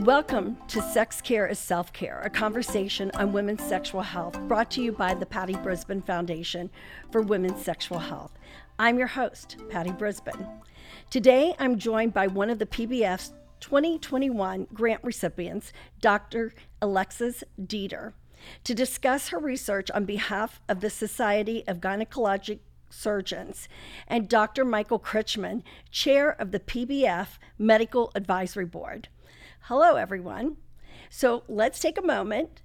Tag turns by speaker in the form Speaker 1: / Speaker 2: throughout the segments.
Speaker 1: Welcome to Sex Care is Self Care, a conversation on women's sexual health brought to you by the Patty Brisben Foundation for Women's Sexual Health. I'm your host, Patty Brisben. Today, I'm joined by one of the PBF's 2021 grant recipients, Dr. Alexis Dieter, to discuss her research on behalf of the Society of Gynecologic Surgeons, and Dr. Michael Krychman, chair of the PBF Medical Advisory Board. Hello, everyone. So let's take a moment,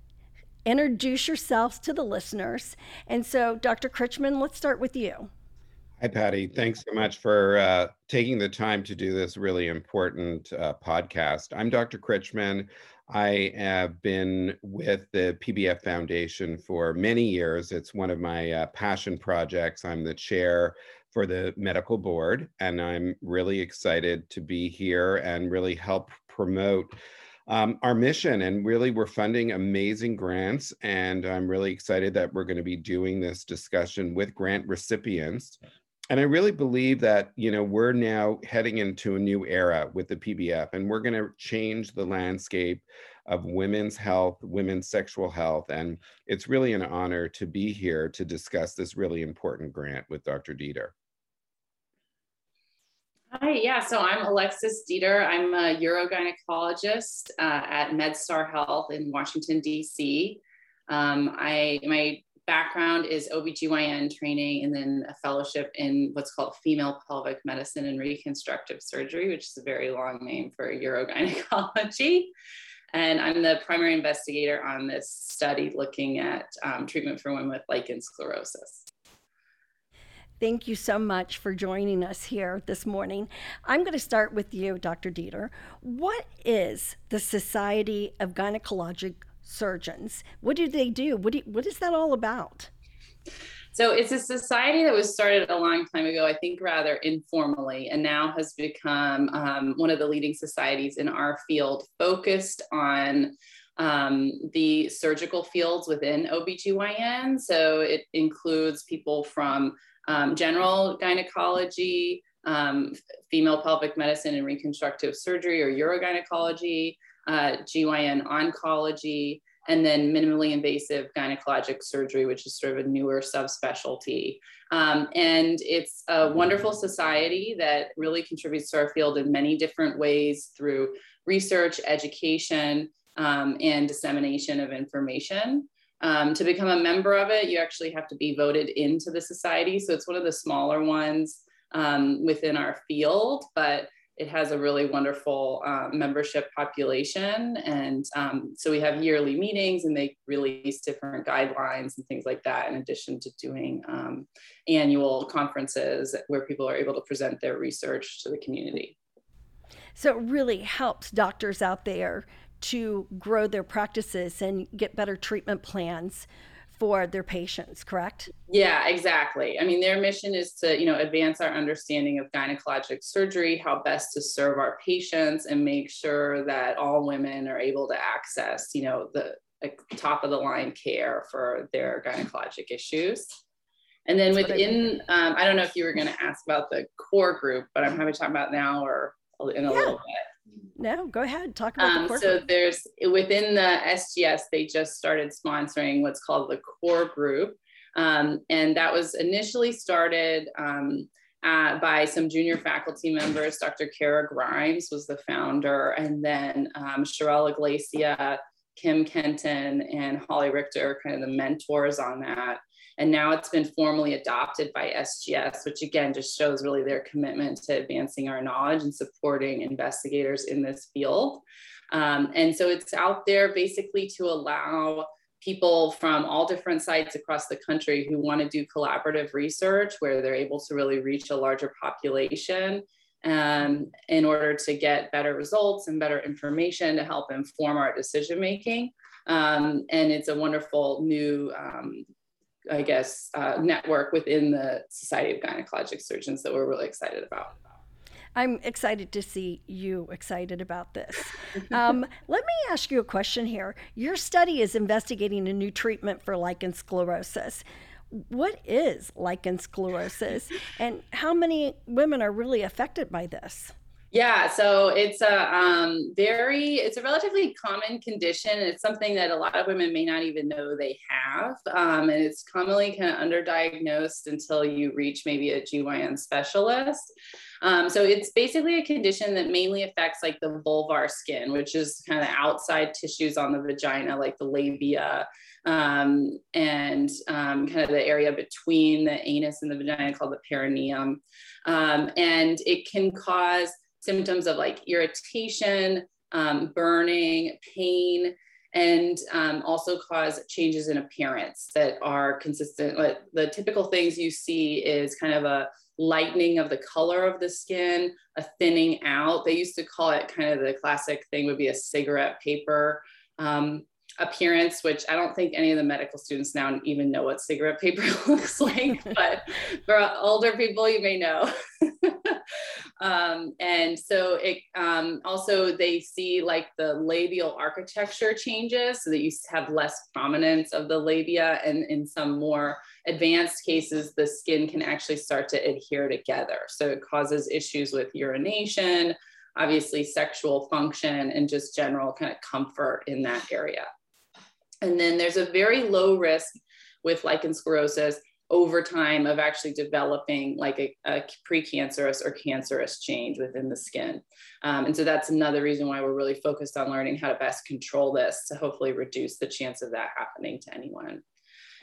Speaker 1: introduce yourselves to the listeners. And so, Dr. Krychman, let's start with you.
Speaker 2: Hi, Patty. Thanks so much for uh, taking the time to do this really important uh, podcast. I'm Dr. Krychman. I have been with the PBF Foundation for many years. It's one of my uh, passion projects. I'm the chair for the medical board, and I'm really excited to be here and really help promote um, our mission. And really, we're funding amazing grants. And I'm really excited that we're going to be doing this discussion with grant recipients. And I really believe that, you know, we're now heading into a new era with the PBF, and we're going to change the landscape of women's health, women's sexual health. And it's really an honor to be here to discuss this really important grant with Dr. Dieter.
Speaker 3: Hi, yeah, so I'm Alexis Dieter. I'm a urogynecologist uh, at MedStar Health in Washington, D.C. Um, I, my background is OBGYN training and then a fellowship in what's called female pelvic medicine and reconstructive surgery, which is a very long name for urogynecology. And I'm the primary investigator on this study looking at um, treatment for women with lichen sclerosus.
Speaker 1: Thank you so much for joining us here this morning. I'm going to start with you, Dr. Dieter. What is the Society of Gynecologic Surgeons? What do they do? What, do, what is that all about?
Speaker 3: So it's a society that was started a long time ago, I think rather informally, and now has become um, one of the leading societies in our field focused on um, the surgical fields within OBGYN. So it includes people from um, general gynecology, um, female pelvic medicine and reconstructive surgery or urogynecology, uh, GYN oncology, and then minimally invasive gynecologic surgery, which is sort of a newer subspecialty. Um, and it's a wonderful society that really contributes to our field in many different ways through research, education, um, and dissemination of information. Um, to become a member of it, you actually have to be voted into the society. So it's one of the smaller ones um, within our field, but it has a really wonderful uh, membership population. And um, so we have yearly meetings and they release different guidelines and things like that, in addition to doing um, annual conferences where people are able to present their research to the community.
Speaker 1: So it really helps doctors out there to grow their practices and get better treatment plans for their patients correct?
Speaker 3: Yeah exactly. I mean their mission is to you know advance our understanding of gynecologic surgery how best to serve our patients and make sure that all women are able to access you know the like, top of the line care for their gynecologic issues. And then That's within um, i don't know if you were going to ask about the core group but i'm happy to talk about now or in a yeah. little bit
Speaker 1: no, go ahead. Talk about um,
Speaker 3: the core. So there's within the SGS, they just started sponsoring what's called the core group. Um, and that was initially started um, uh, by some junior faculty members. Dr. Cara Grimes was the founder, and then um, Cheryl Iglesia, Kim Kenton, and Holly Richter, kind of the mentors on that. And now it's been formally adopted by SGS, which again just shows really their commitment to advancing our knowledge and supporting investigators in this field. Um, and so it's out there basically to allow people from all different sites across the country who want to do collaborative research where they're able to really reach a larger population um, in order to get better results and better information to help inform our decision making. Um, and it's a wonderful new um, I guess, uh, network within the Society of Gynecologic Surgeons that we're really excited about.
Speaker 1: I'm excited to see you excited about this. Um, let me ask you a question here. Your study is investigating a new treatment for lichen sclerosus. What is lichen sclerosus, and how many women are really affected by this?
Speaker 3: Yeah, so it's a um, very, it's a relatively common condition. It's something that a lot of women may not even know they have. Um, and it's commonly kind of underdiagnosed until you reach maybe a GYN specialist. Um, so it's basically a condition that mainly affects like the vulvar skin, which is kind of outside tissues on the vagina, like the labia um, and um, kind of the area between the anus and the vagina called the perineum. Um, and it can cause symptoms of like irritation, um, burning, pain, and um, also cause changes in appearance that are consistent. Like the typical things you see is kind of a lightening of the color of the skin, a thinning out. They used to call it kind of the classic thing would be a cigarette paper um, appearance, which I don't think any of the medical students now even know what cigarette paper looks like, but for older people, you may know. um, and so it um, also they see like the labial architecture changes so that you have less prominence of the labia and in some more advanced cases the skin can actually start to adhere together. So it causes issues with urination obviously sexual function and just general kind of comfort in that area. And then there's a very low risk with lichen sclerosus over time of actually developing like a, a precancerous or cancerous change within the skin. Um, and so that's another reason why we're really focused on learning how to best control this to hopefully reduce the chance of that happening to anyone.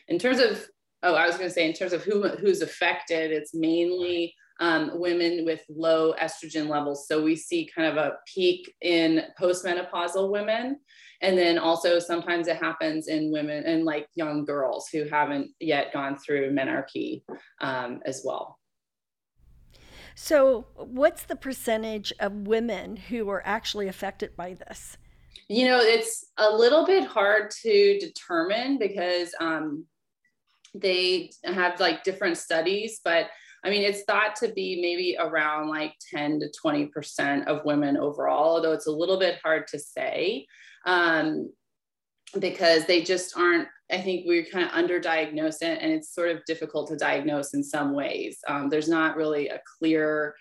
Speaker 3: In terms of, oh, I was going to say, in terms of who, who's affected, it's mainly um, women with low estrogen levels. So we see kind of a peak in postmenopausal women. And then also sometimes it happens in women and like young girls who haven't yet gone through menarche um, as well.
Speaker 1: So, what's the percentage of women who are actually affected by this?
Speaker 3: You know, it's a little bit hard to determine because um, they have like different studies, but I mean, it's thought to be maybe around like 10 to 20% of women overall, although it's a little bit hard to say um, because they just aren't, I think we're kind of underdiagnosed and it's sort of difficult to diagnose in some ways. Um, there's not really a clear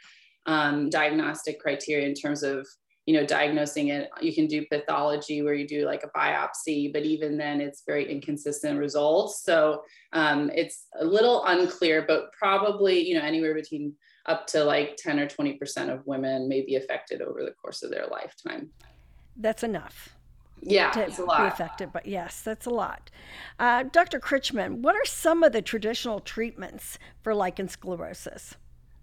Speaker 3: um, diagnostic criteria in terms of you know diagnosing it you can do pathology where you do like a biopsy but even then it's very inconsistent results. So um, it's a little unclear but probably you know anywhere between up to like 10 or 20 percent of women may be affected over the course of their lifetime.
Speaker 1: That's enough.
Speaker 3: Yeah
Speaker 1: to
Speaker 3: it's a lot.
Speaker 1: be affected but yes that's a lot. Uh, dr krychman what are some of the traditional treatments for lichen sclerosus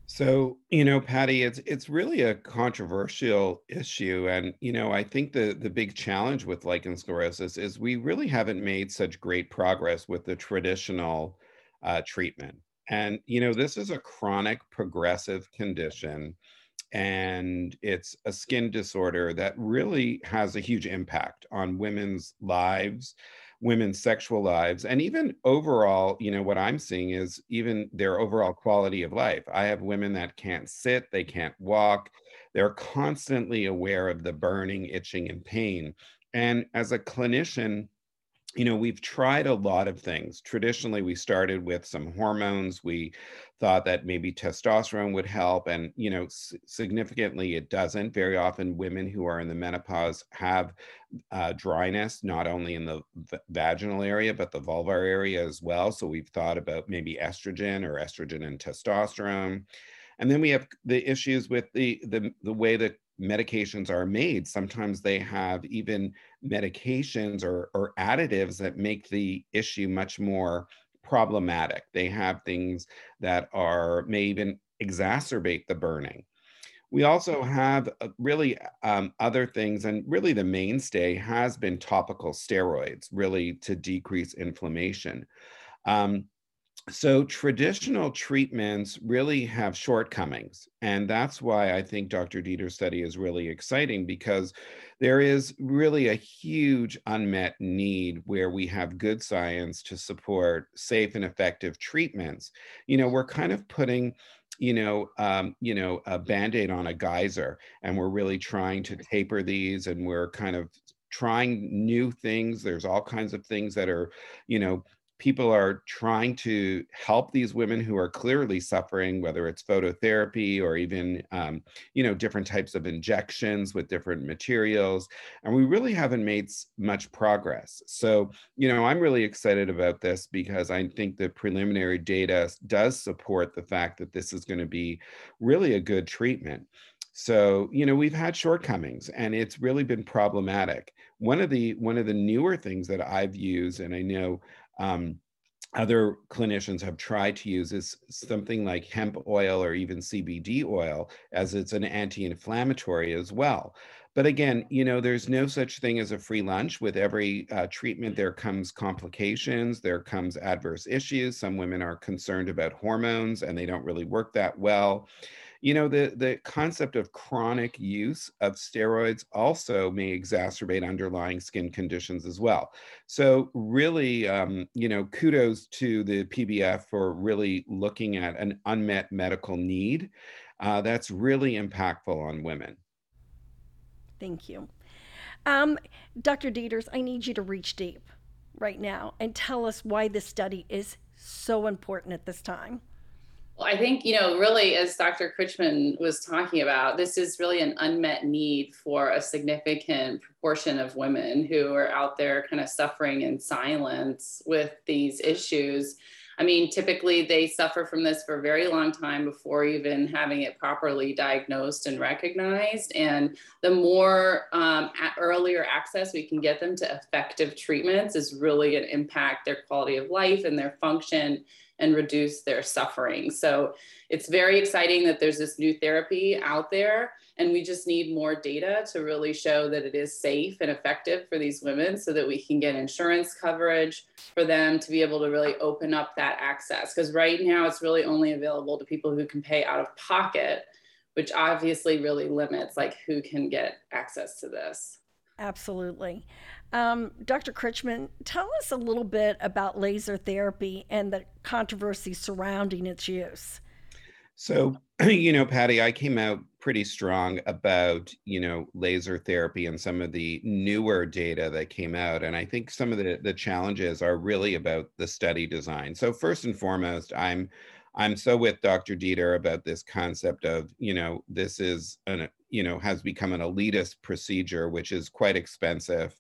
Speaker 2: so, you know, Patty, it's it's really a controversial issue. And, you know, I think the the big challenge with lichen sclerosus is we really haven't made such great progress with the traditional uh, treatment. And, you know, this is a chronic progressive condition and it's a skin disorder that really has a huge impact on women's lives women's sexual lives and even overall you know what i'm seeing is even their overall quality of life. I have women that can't sit they can't walk they're constantly aware of the burning itching and pain. And as a clinician you know, we've tried a lot of things. Traditionally, we started with some hormones. We thought that maybe testosterone would help, and, you know, s- significantly it doesn't. Very often, women who are in the menopause have uh, dryness, not only in the v- vaginal area, but the vulvar area as well. So we've thought about maybe estrogen or estrogen and testosterone. And then we have the issues with the the, the way that medications are made. Sometimes they have even medications or, or additives that make the issue much more problematic. They have things that are may even exacerbate the burning. We also have uh, really um, other things, and really the mainstay has been topical steroids, really to decrease inflammation. Um, so traditional treatments really have shortcomings and that's why i think dr dieter's study is really exciting because there is really a huge unmet need where we have good science to support safe and effective treatments. You know we're kind of putting you know um, you know a band-aid on a geyser and we're really trying to taper these and we're kind of trying new things. There's all kinds of things that are you know people are trying to help these women who are clearly suffering, whether it's phototherapy or even, um, you know, different types of injections with different materials. And we really haven't made much progress. So, you know, I'm really excited about this because I think the preliminary data does support the fact that this is going to be really a good treatment. So, you know, we've had shortcomings and it's really been problematic. One of the one of the newer things that I've used, and I know um, other clinicians have tried to use is something like hemp oil or even CBD oil, as it's an anti inflammatory as well. But again, you know, there's no such thing as a free lunch. With every uh, treatment, there comes complications, there comes adverse issues. Some women are concerned about hormones and they don't really work that well you know the the concept of chronic use of steroids also may exacerbate underlying skin conditions as well. So really um, you know kudos to the pbf for really looking at an unmet medical need uh, that's really impactful on women.
Speaker 1: Thank you. Um, dr dieters i need you to reach deep right now and tell us why this study is so important at this time
Speaker 3: well, I think, you know, really, as Dr. Krychman was talking about, this is really an unmet need for a significant proportion of women who are out there kind of suffering in silence with these issues. I mean, typically they suffer from this for a very long time before even having it properly diagnosed and recognized. And the more um, earlier access we can get them to effective treatments is really going to impact their quality of life and their function and reduce their suffering. So it's very exciting that there's this new therapy out there. And we just need more data to really show that it is safe and effective for these women so that we can get insurance coverage for them to be able to really open up that access. Because right now it's really only available to people who can pay out of pocket, which obviously really limits like who can get access to this.
Speaker 1: Absolutely. Um, Dr. Krychman, tell us a little bit about laser therapy and the controversy surrounding its use.
Speaker 2: So, you know, Patty, I came out pretty strong about, you know, laser therapy and some of the newer data that came out. And I think some of the, the challenges are really about the study design. So first and foremost, I'm I'm so with Dr. Dieter about this concept of, you know, this is an, you know, has become an elitist procedure, which is quite expensive.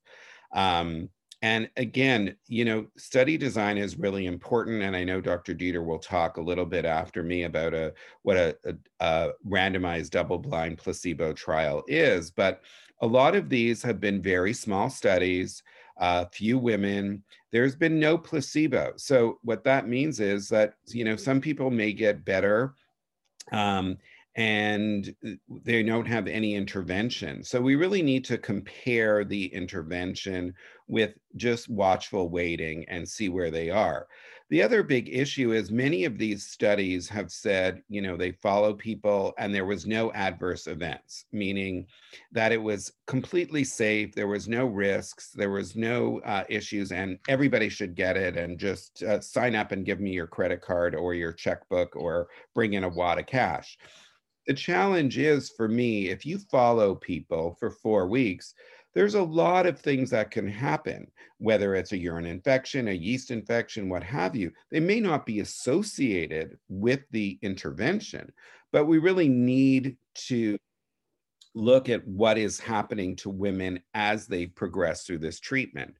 Speaker 2: Um, and again, you know, study design is really important. And I know Dr. Dieter will talk a little bit after me about a what a, a, a randomized double-blind placebo trial is. But a lot of these have been very small studies, uh, few women. There's been no placebo. So what that means is that you know some people may get better. Um, and uh, they don't have any intervention. So we really need to compare the intervention with just watchful waiting and see where they are. The other big issue is many of these studies have said, you know, they follow people and there was no adverse events, meaning that it was completely safe, there was no risks, there was no uh, issues, and everybody should get it and just uh, sign up and give me your credit card or your checkbook or bring in a wad of cash the challenge is for me if you follow people for four weeks there's a lot of things that can happen whether it's a urine infection a yeast infection what have you. They may not be associated with the intervention but we really need to look at what is happening to women as they progress through this treatment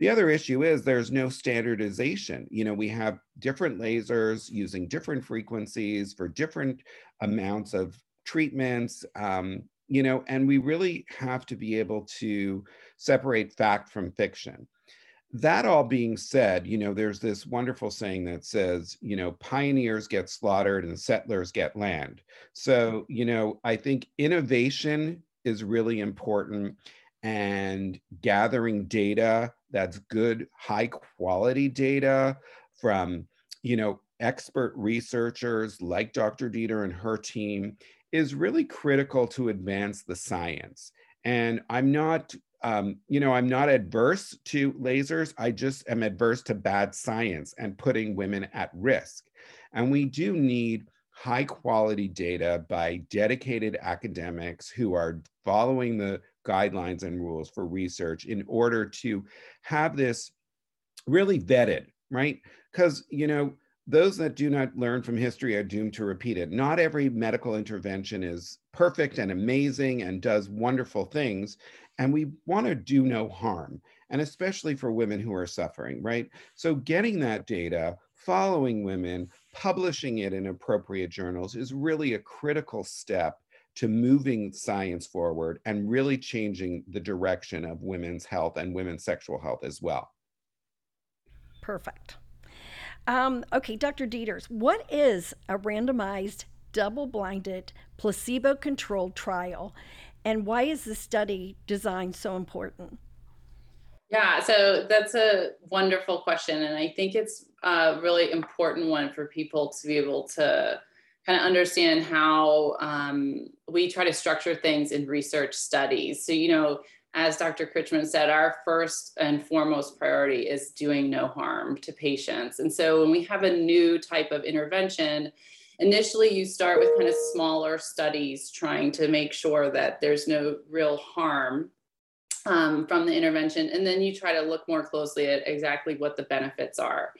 Speaker 2: the other issue is there's no standardization. You know, we have different lasers using different frequencies for different amounts of treatments, um, you know, and we really have to be able to separate fact from fiction. That all being said, you know, there's this wonderful saying that says, you know, pioneers get slaughtered and settlers get land. So, you know, I think innovation is really important and gathering data that's good high quality data from you know expert researchers like dr dieter and her team is really critical to advance the science. And i'm not um, you know i'm not adverse to lasers. I just am adverse to bad science and putting women at risk. And we do need high quality data by dedicated academics who are following the guidelines and rules for research in order to have this really vetted right? Because, you know, those that do not learn from history are doomed to repeat it. Not every medical intervention is perfect and amazing and does wonderful things. And we want to do no harm, and especially for women who are suffering, right? So, getting that data, following women, publishing it in appropriate journals is really a critical step to moving science forward and really changing the direction of women's health and women's sexual health as well.
Speaker 1: Perfect. Um, okay, Dr. Dieters, what is a randomized, double blinded, placebo controlled trial, and why is the study design so important?
Speaker 3: Yeah, so that's a wonderful question. And I think it's a really important one for people to be able to kind of understand how um, we try to structure things in research studies. So, you know, as Dr. Krychman said, our first and foremost priority is doing no harm to patients. And so when we have a new type of intervention, initially you start with kind of smaller studies trying to make sure that there's no real harm um, from the intervention. And then you try to look more closely at exactly what the benefits are.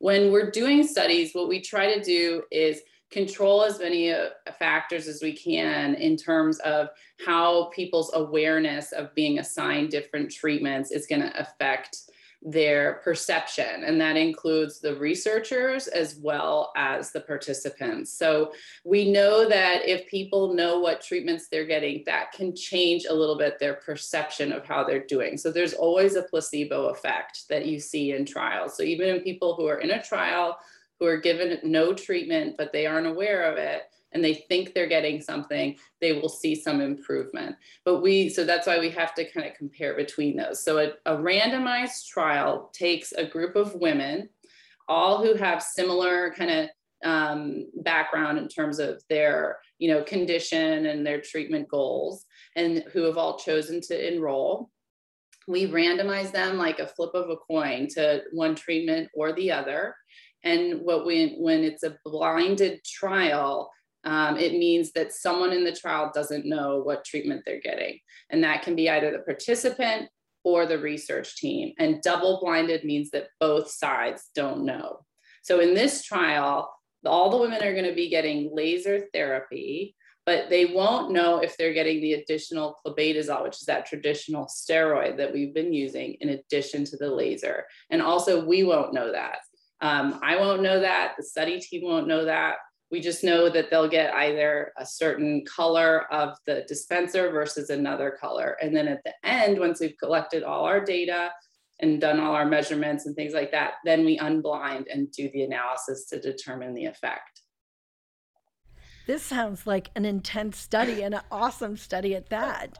Speaker 3: When we're doing studies, what we try to do is control as many uh, factors as we can in terms of how people's awareness of being assigned different treatments is going to affect their perception. And that includes the researchers as well as the participants. So we know that if people know what treatments they're getting, that can change a little bit their perception of how they're doing. So there's always a placebo effect that you see in trials. So even in people who are in a trial, who are given no treatment, but they aren't aware of it and they think they're getting something, they will see some improvement. But we, so that's why we have to kind of compare between those. So a, a randomized trial takes a group of women, all who have similar kind of um, background in terms of their you know condition and their treatment goals and who have all chosen to enroll we randomize them like a flip of a coin to one treatment or the other and what we, when it's a blinded trial, um, it means that someone in the trial doesn't know what treatment they're getting. And that can be either the participant or the research team. And double blinded means that both sides don't know. So in this trial, all the women are going to be getting laser therapy, but they won't know if they're getting the additional clobetasol, which is that traditional steroid that we've been using in addition to the laser. And also, we won't know that. Um, I won't know that. The study team won't know that. We just know that they'll get either a certain color of the dispenser versus another color. And then at the end, once we've collected all our data and done all our measurements and things like that, then we unblind and do the analysis to determine the effect.
Speaker 1: This sounds like an intense study and an awesome study at that.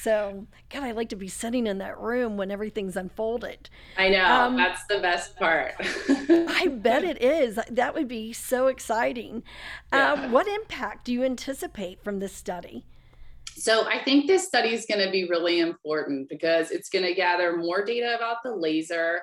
Speaker 1: So, God, I like to be sitting in that room when everything's unfolded.
Speaker 3: I know. Um, that's the best part.
Speaker 1: I bet it is. That would be so exciting. Yeah. Uh, what impact do you anticipate from this study?
Speaker 3: So, I think this study is going to be really important because it's going to gather more data about the laser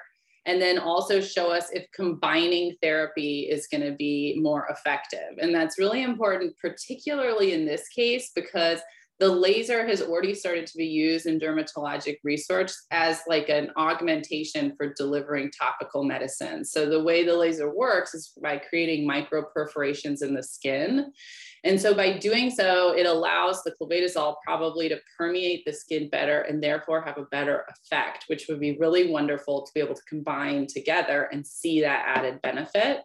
Speaker 3: and then also show us if combining therapy is going to be more effective. And that's really important, particularly in this case, because the laser has already started to be used in dermatologic research as like an augmentation for delivering topical medicine. So the way the laser works is by creating micro perforations in the skin. And so by doing so, it allows the clobetasol probably to permeate the skin better and therefore have a better effect, which would be really wonderful to be able to combine together and see that added benefit.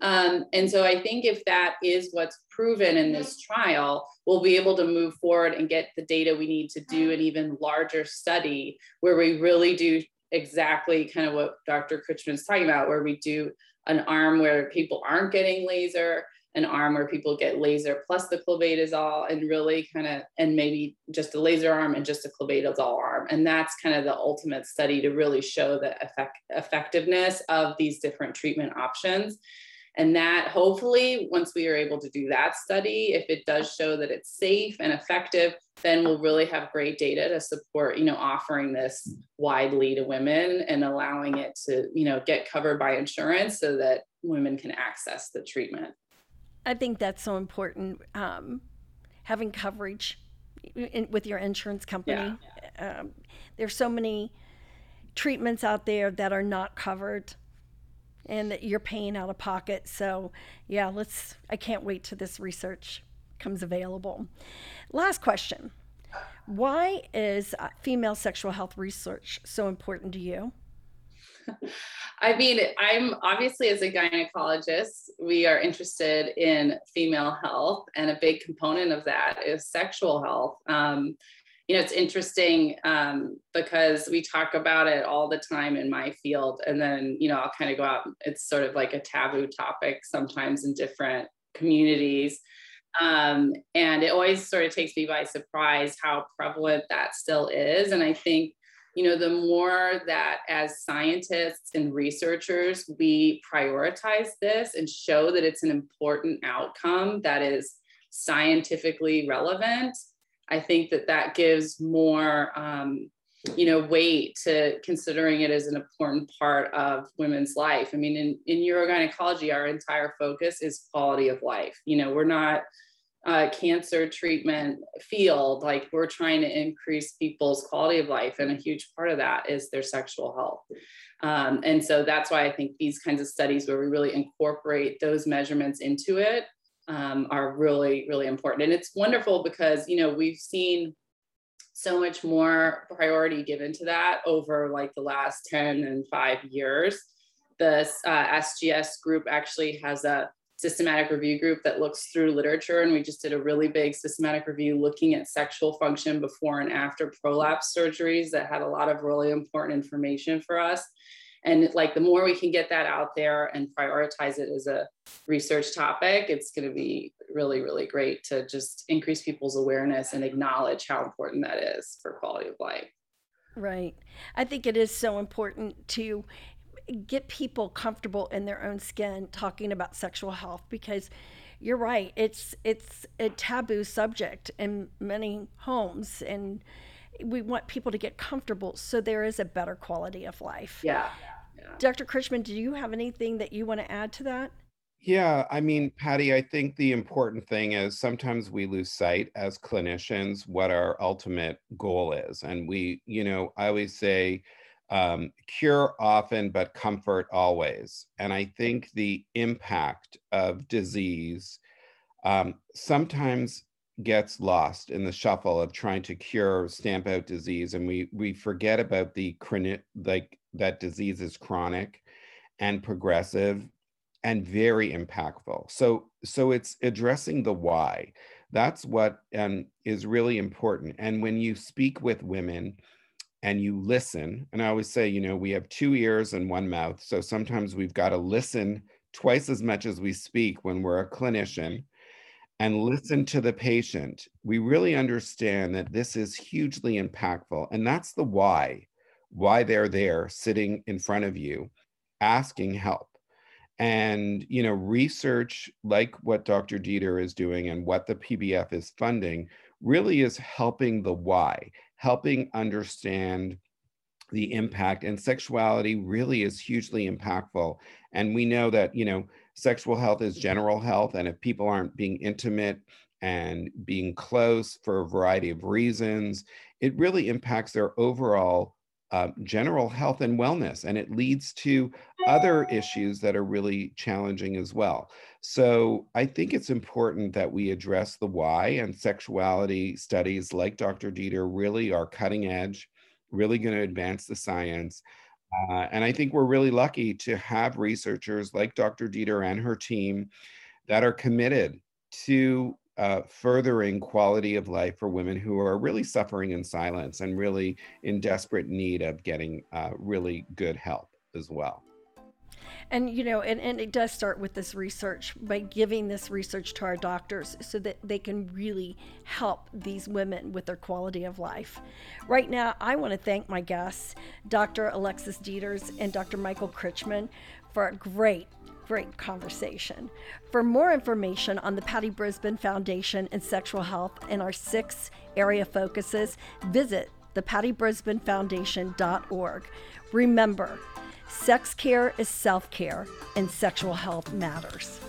Speaker 3: Um, and so I think if that is what's proven in this trial, we'll be able to move forward and get the data we need to do an even larger study where we really do exactly kind of what Dr. Krychman's talking about, where we do an arm where people aren't getting laser, an arm where people get laser plus the clobetasol, and really kind of, and maybe just a laser arm and just a clobetasol arm. And that's kind of the ultimate study to really show the effect, effectiveness of these different treatment options. And that hopefully, once we are able to do that study, if it does show that it's safe and effective, then we'll really have great data to support, you know, offering this widely to women and allowing it to, you know, get covered by insurance so that women can access the treatment.
Speaker 1: I think that's so important. Um, having coverage in, with your insurance company. Yeah. Um, there's so many treatments out there that are not covered and that you're paying out of pocket. So, yeah, let's, I can't wait till this research comes available. Last question Why is uh, female sexual health research so important to you?
Speaker 3: I mean, I'm obviously as a gynecologist, we are interested in female health, and a big component of that is sexual health. Um, you know, it's interesting um, because we talk about it all the time in my field, and then you know, I'll kind of go out. It's sort of like a taboo topic sometimes in different communities. Um, and it always sort of takes me by surprise how prevalent that still is. And I think you know, the more that as scientists and researchers, we prioritize this and show that it's an important outcome that is scientifically relevant, I think that that gives more, um, you know, weight to considering it as an important part of women's life. I mean, in, in urogynecology, our entire focus is quality of life. You know, we're not uh, cancer treatment field, like we're trying to increase people's quality of life. And a huge part of that is their sexual health. Um, and so that's why I think these kinds of studies where we really incorporate those measurements into it um, are really, really important. And it's wonderful because, you know, we've seen so much more priority given to that over like the last 10 and five years. The uh, SGS group actually has a systematic review group that looks through literature and we just did a really big systematic review looking at sexual function before and after prolapse surgeries that had a lot of really important information for us and like the more we can get that out there and prioritize it as a research topic it's going to be really really great to just increase people's awareness and acknowledge how important that is for quality of life
Speaker 1: Right. I think it is so important to get people comfortable in their own skin talking about sexual health because you're right it's it's a taboo subject in many homes and we want people to get comfortable so there is a better quality of life
Speaker 3: yeah,
Speaker 1: yeah. Dr krychman do you have anything that you want to add to that
Speaker 2: yeah, I mean, Patty, I think the important thing is sometimes we lose sight as clinicians what our ultimate goal is. And we, you know, I always say, um, cure often, but comfort always. And I think the impact of disease um, sometimes gets lost in the shuffle of trying to cure, stamp out disease, and we we forget about the chronic, like that disease is chronic and progressive and very impactful. So so it's addressing the why. That's what um, is really important. And when you speak with women and you listen. And I always say, you know, we have two ears and one mouth. So sometimes we've got to listen twice as much as we speak when we're a clinician and listen to the patient. We really understand that this is hugely impactful. And that's the why, why they're there sitting in front of you asking help. And, you know, research like what Dr. Dieter is doing and what the PBF is funding really is helping the why helping understand the impact and sexuality really is hugely impactful and we know that you know sexual health is general health and if people aren't being intimate and being close for a variety of reasons it really impacts their overall uh, general health and wellness and it leads to other issues that are really challenging as well so I think it's important that we address the why, and sexuality studies like Dr. Dieter really are cutting edge, really going to advance the science. Uh, and I think we're really lucky to have researchers like Dr. Dieter and her team that are committed to uh, furthering quality of life for women who are really suffering in silence and really in desperate need of getting uh, really good help as well.
Speaker 1: And you know and, and it does start with this research by giving this research to our doctors so that they can really help these women with their quality of life. Right now i want to thank my guests dr alexis dieters and dr michael krychman for a great great conversation. For more information on the Patty Brisben Foundation and sexual health and our six area focuses, visit thepattybrisbenfoundation.org. Remember, Sex care is self care, and sexual health matters.